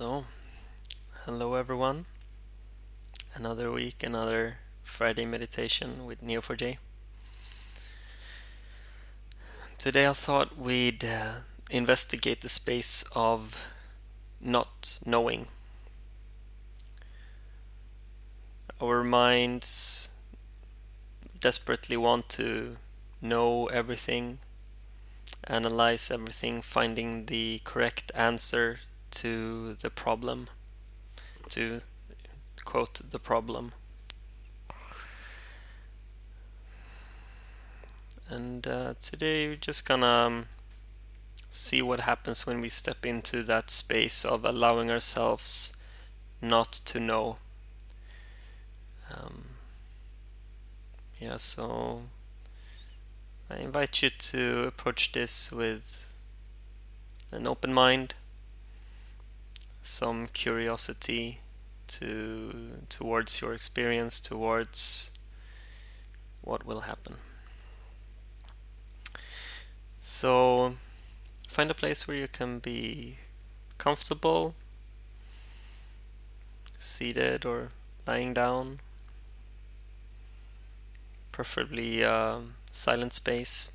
So, hello everyone. Another week, another Friday meditation with Neo4j. Today I thought we'd uh, investigate the space of not knowing. Our minds desperately want to know everything, analyze everything, finding the correct answer to the problem, to quote the problem. And uh, today we're just gonna um, see what happens when we step into that space of allowing ourselves not to know. Um, yeah, so I invite you to approach this with an open mind some curiosity to towards your experience, towards what will happen. So find a place where you can be comfortable, seated or lying down, preferably a silent space.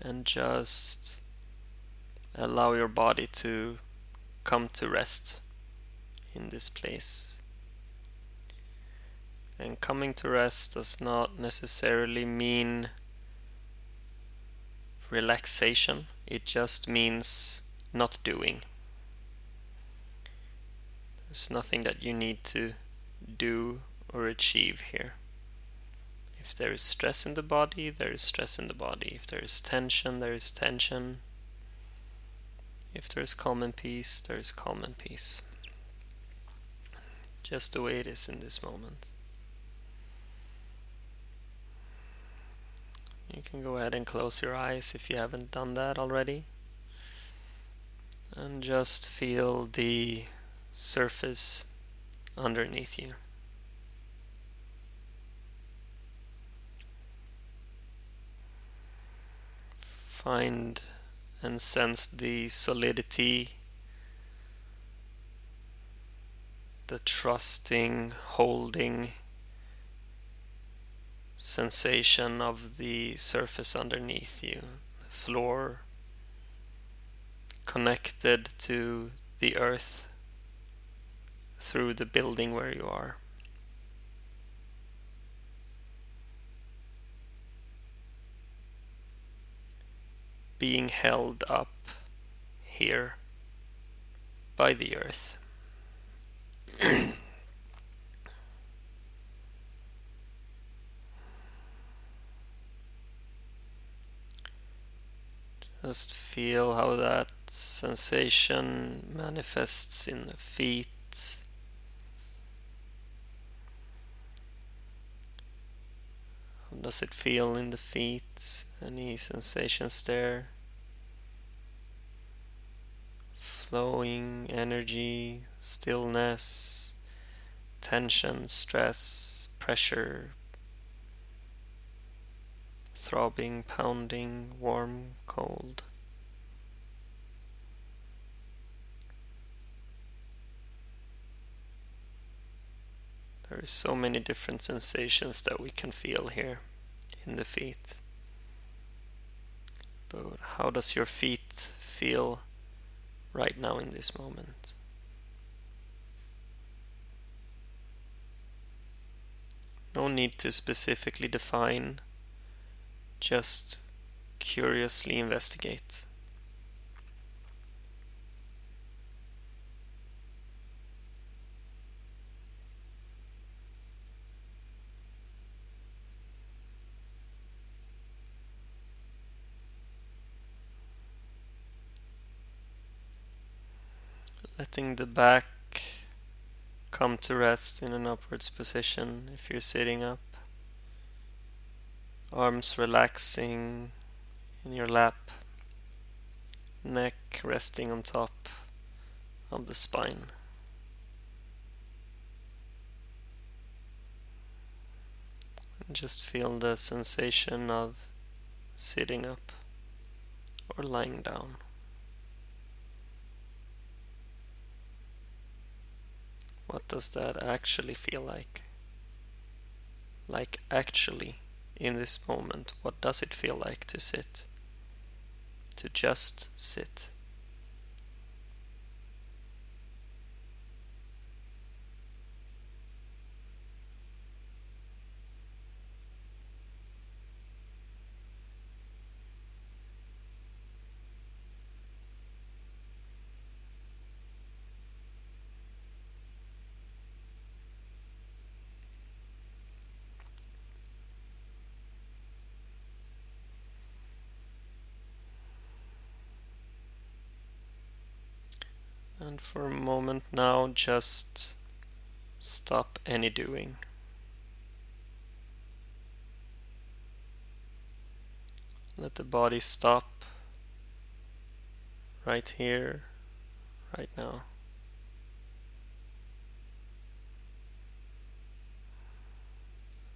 And just allow your body to come to rest in this place. And coming to rest does not necessarily mean relaxation, it just means not doing. There's nothing that you need to do or achieve here. If there is stress in the body, there is stress in the body. If there is tension, there is tension. If there is calm and peace, there is calm and peace. Just the way it is in this moment. You can go ahead and close your eyes if you haven't done that already. And just feel the surface underneath you. Find and sense the solidity, the trusting, holding sensation of the surface underneath you, floor connected to the earth through the building where you are. Being held up here by the earth. Just feel how that sensation manifests in the feet. How does it feel in the feet? Any sensations there? Flowing energy, stillness, tension, stress, pressure, throbbing, pounding, warm, cold. There are so many different sensations that we can feel here in the feet. But how does your feet feel right now in this moment? No need to specifically define, just curiously investigate. Letting the back come to rest in an upwards position if you're sitting up. Arms relaxing in your lap, neck resting on top of the spine. Just feel the sensation of sitting up or lying down. What does that actually feel like? Like, actually, in this moment, what does it feel like to sit? To just sit. And for a moment now, just stop any doing. Let the body stop right here, right now.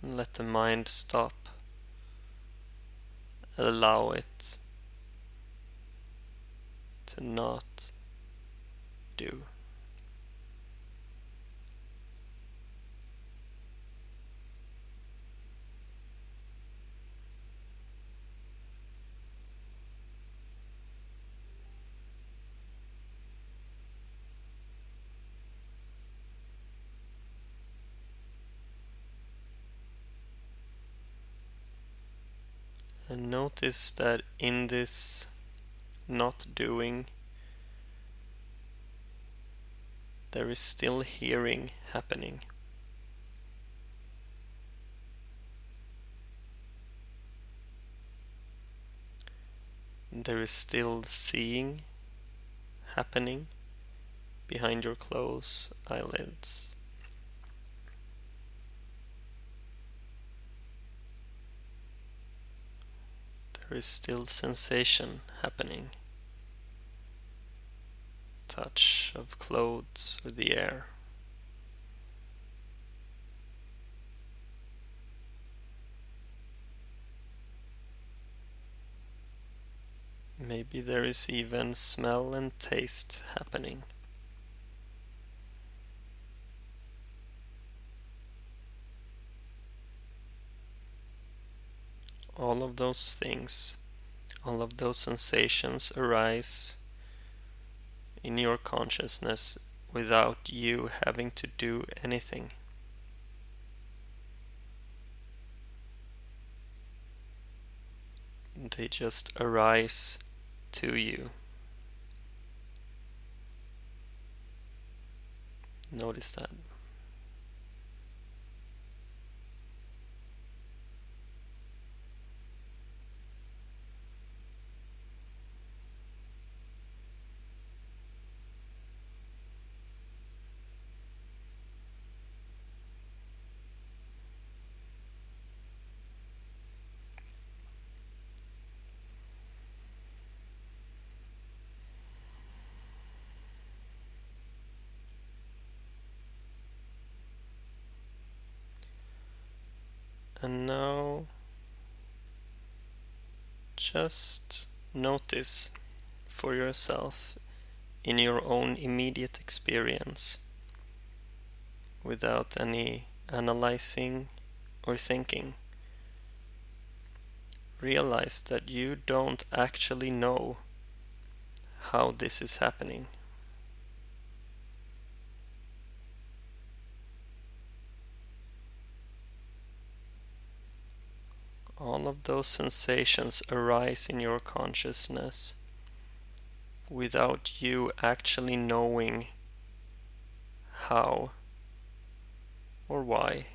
Let the mind stop. Allow it to not do. And notice that in this not doing there is still hearing happening. There is still seeing happening behind your closed eyelids. There is still sensation happening touch of clothes or the air. Maybe there is even smell and taste happening. All of those things, all of those sensations arise in your consciousness without you having to do anything. They just arise to you. Notice that. And now just notice for yourself in your own immediate experience without any analyzing or thinking. Realize that you don't actually know how this is happening. All of those sensations arise in your consciousness without you actually knowing how or why.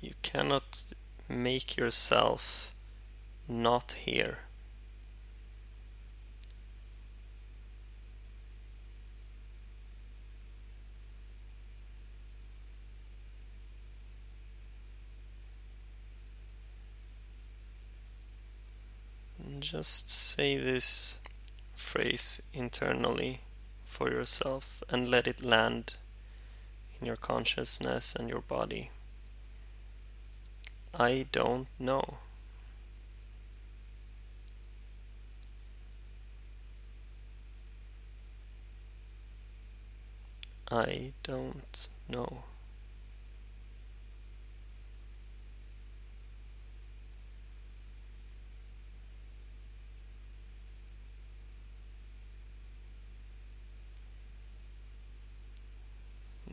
You cannot make yourself not here. just say this phrase internally for yourself and let it land in your consciousness and your body. I don't know. I don't know.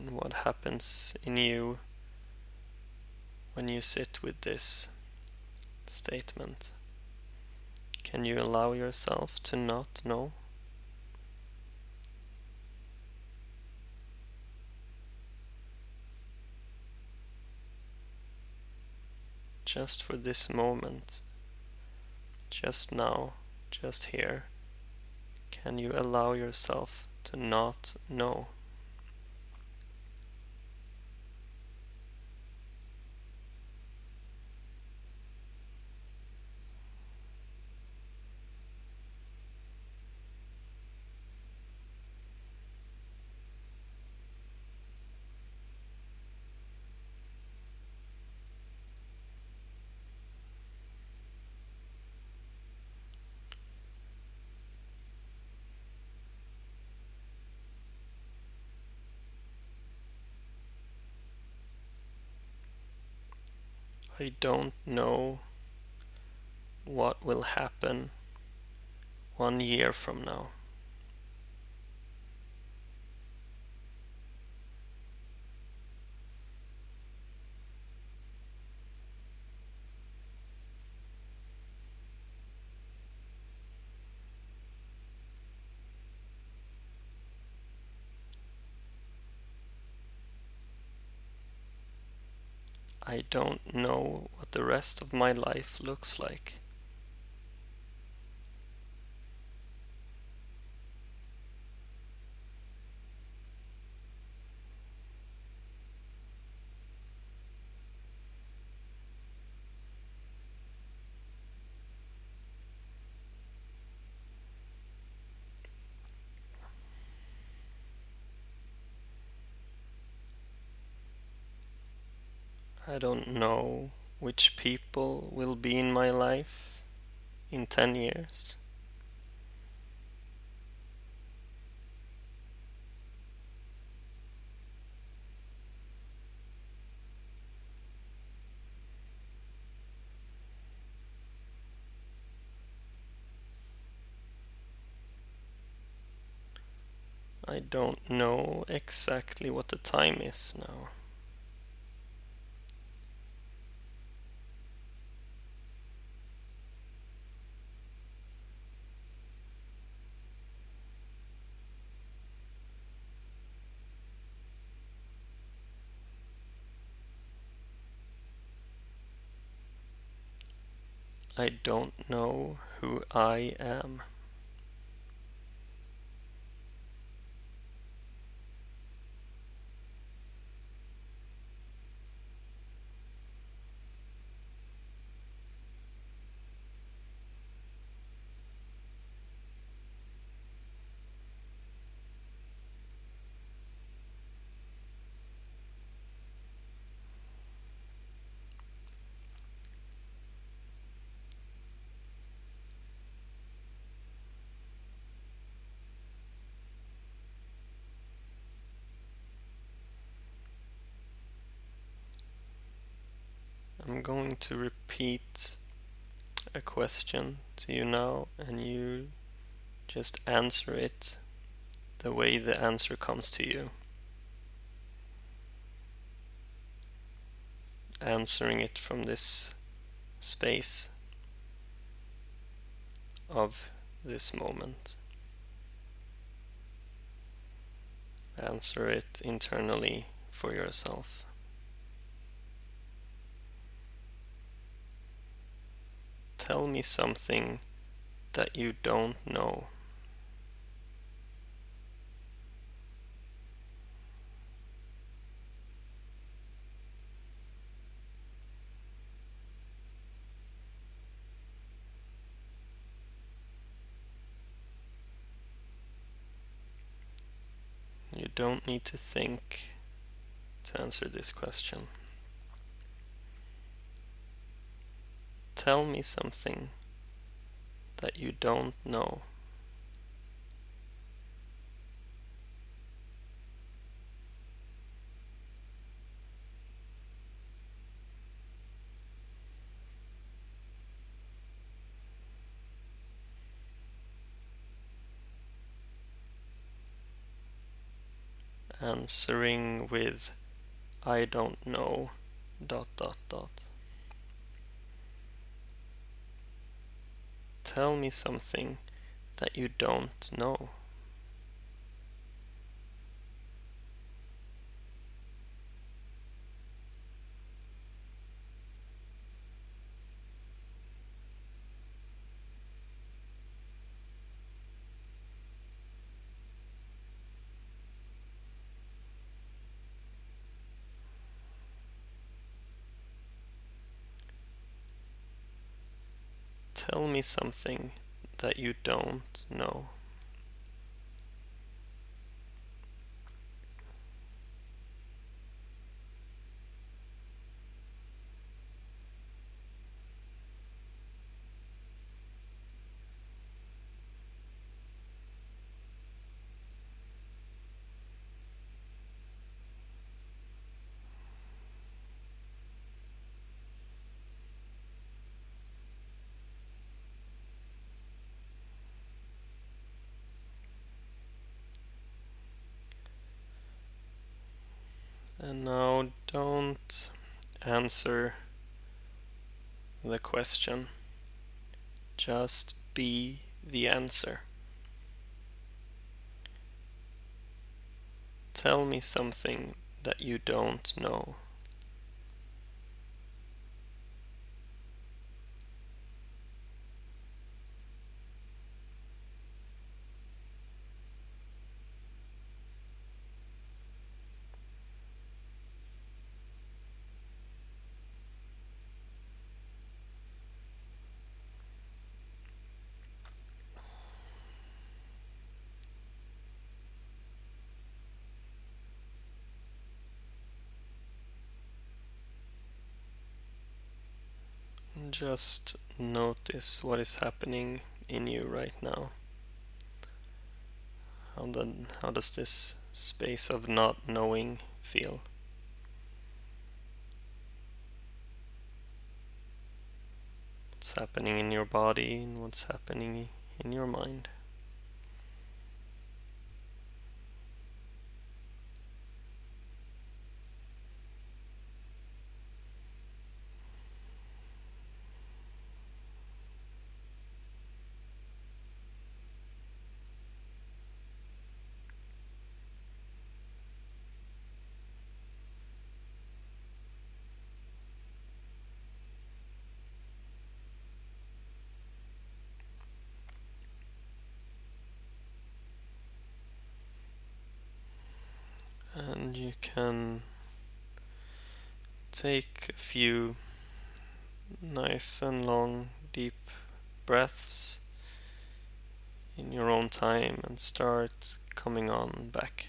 What happens in you when you sit with this statement? Can you allow yourself to not know? just for this moment, just now, just here, can you allow yourself to not know? I don't know what will happen one year from now. I don't know what the rest of my life looks like. I don't know which people will be in my life in 10 years. I don't know exactly what the time is now. I don't know who I am. I'm going to repeat a question to you now, and you just answer it the way the answer comes to you. Answering it from this space of this moment. Answer it internally for yourself. Tell me something that you don't know. You don't need to think to answer this question. Tell me something that you don't know. answering with I don't know dot dot dot. Tell me something that you don't know. Tell me something that you don't know. And now don't answer the question. Just be the answer. Tell me something that you don't know. Just notice what is happening in you right now. How, the, how does this space of not knowing feel? What's happening in your body and what's happening in your mind? and you can take a few nice and long deep breaths in your own time and start coming on back.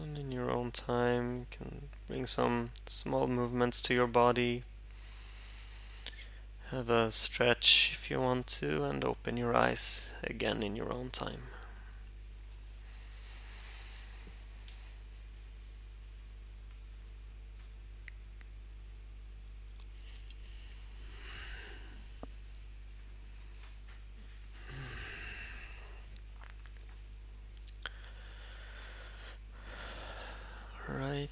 And in your own time, you can bring some small movements to your body. Have a stretch if you want to, and open your eyes again in your own time.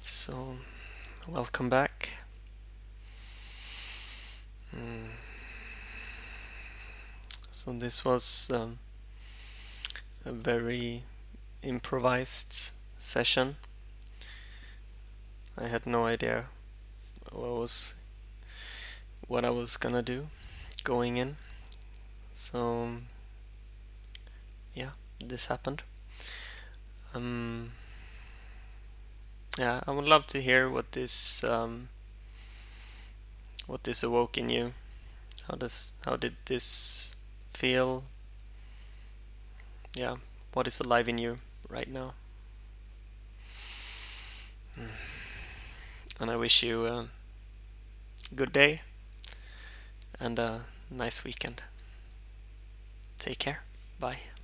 So welcome back. Mm. So, this was um, a very improvised session. I had no idea what was what I was gonna do going in. So yeah, this happened. Um, yeah, I would love to hear what this um, what this awoke in you. How does how did this feel? Yeah, what is alive in you right now? And I wish you a good day and a nice weekend. Take care. Bye.